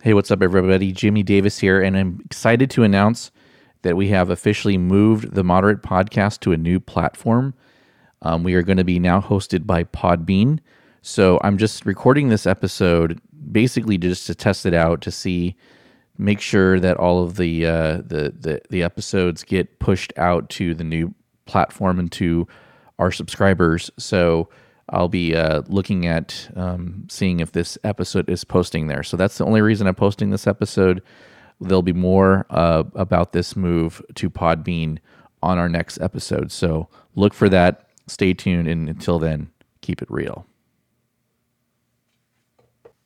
Hey, what's up, everybody? Jimmy Davis here, and I'm excited to announce that we have officially moved the Moderate Podcast to a new platform. Um, we are going to be now hosted by Podbean. So I'm just recording this episode basically just to test it out to see, make sure that all of the uh, the, the the episodes get pushed out to the new platform and to our subscribers. So I'll be uh, looking at um, seeing if this episode is posting there. So that's the only reason I'm posting this episode. There'll be more uh, about this move to Podbean on our next episode. So look for that. Stay tuned. And until then, keep it real.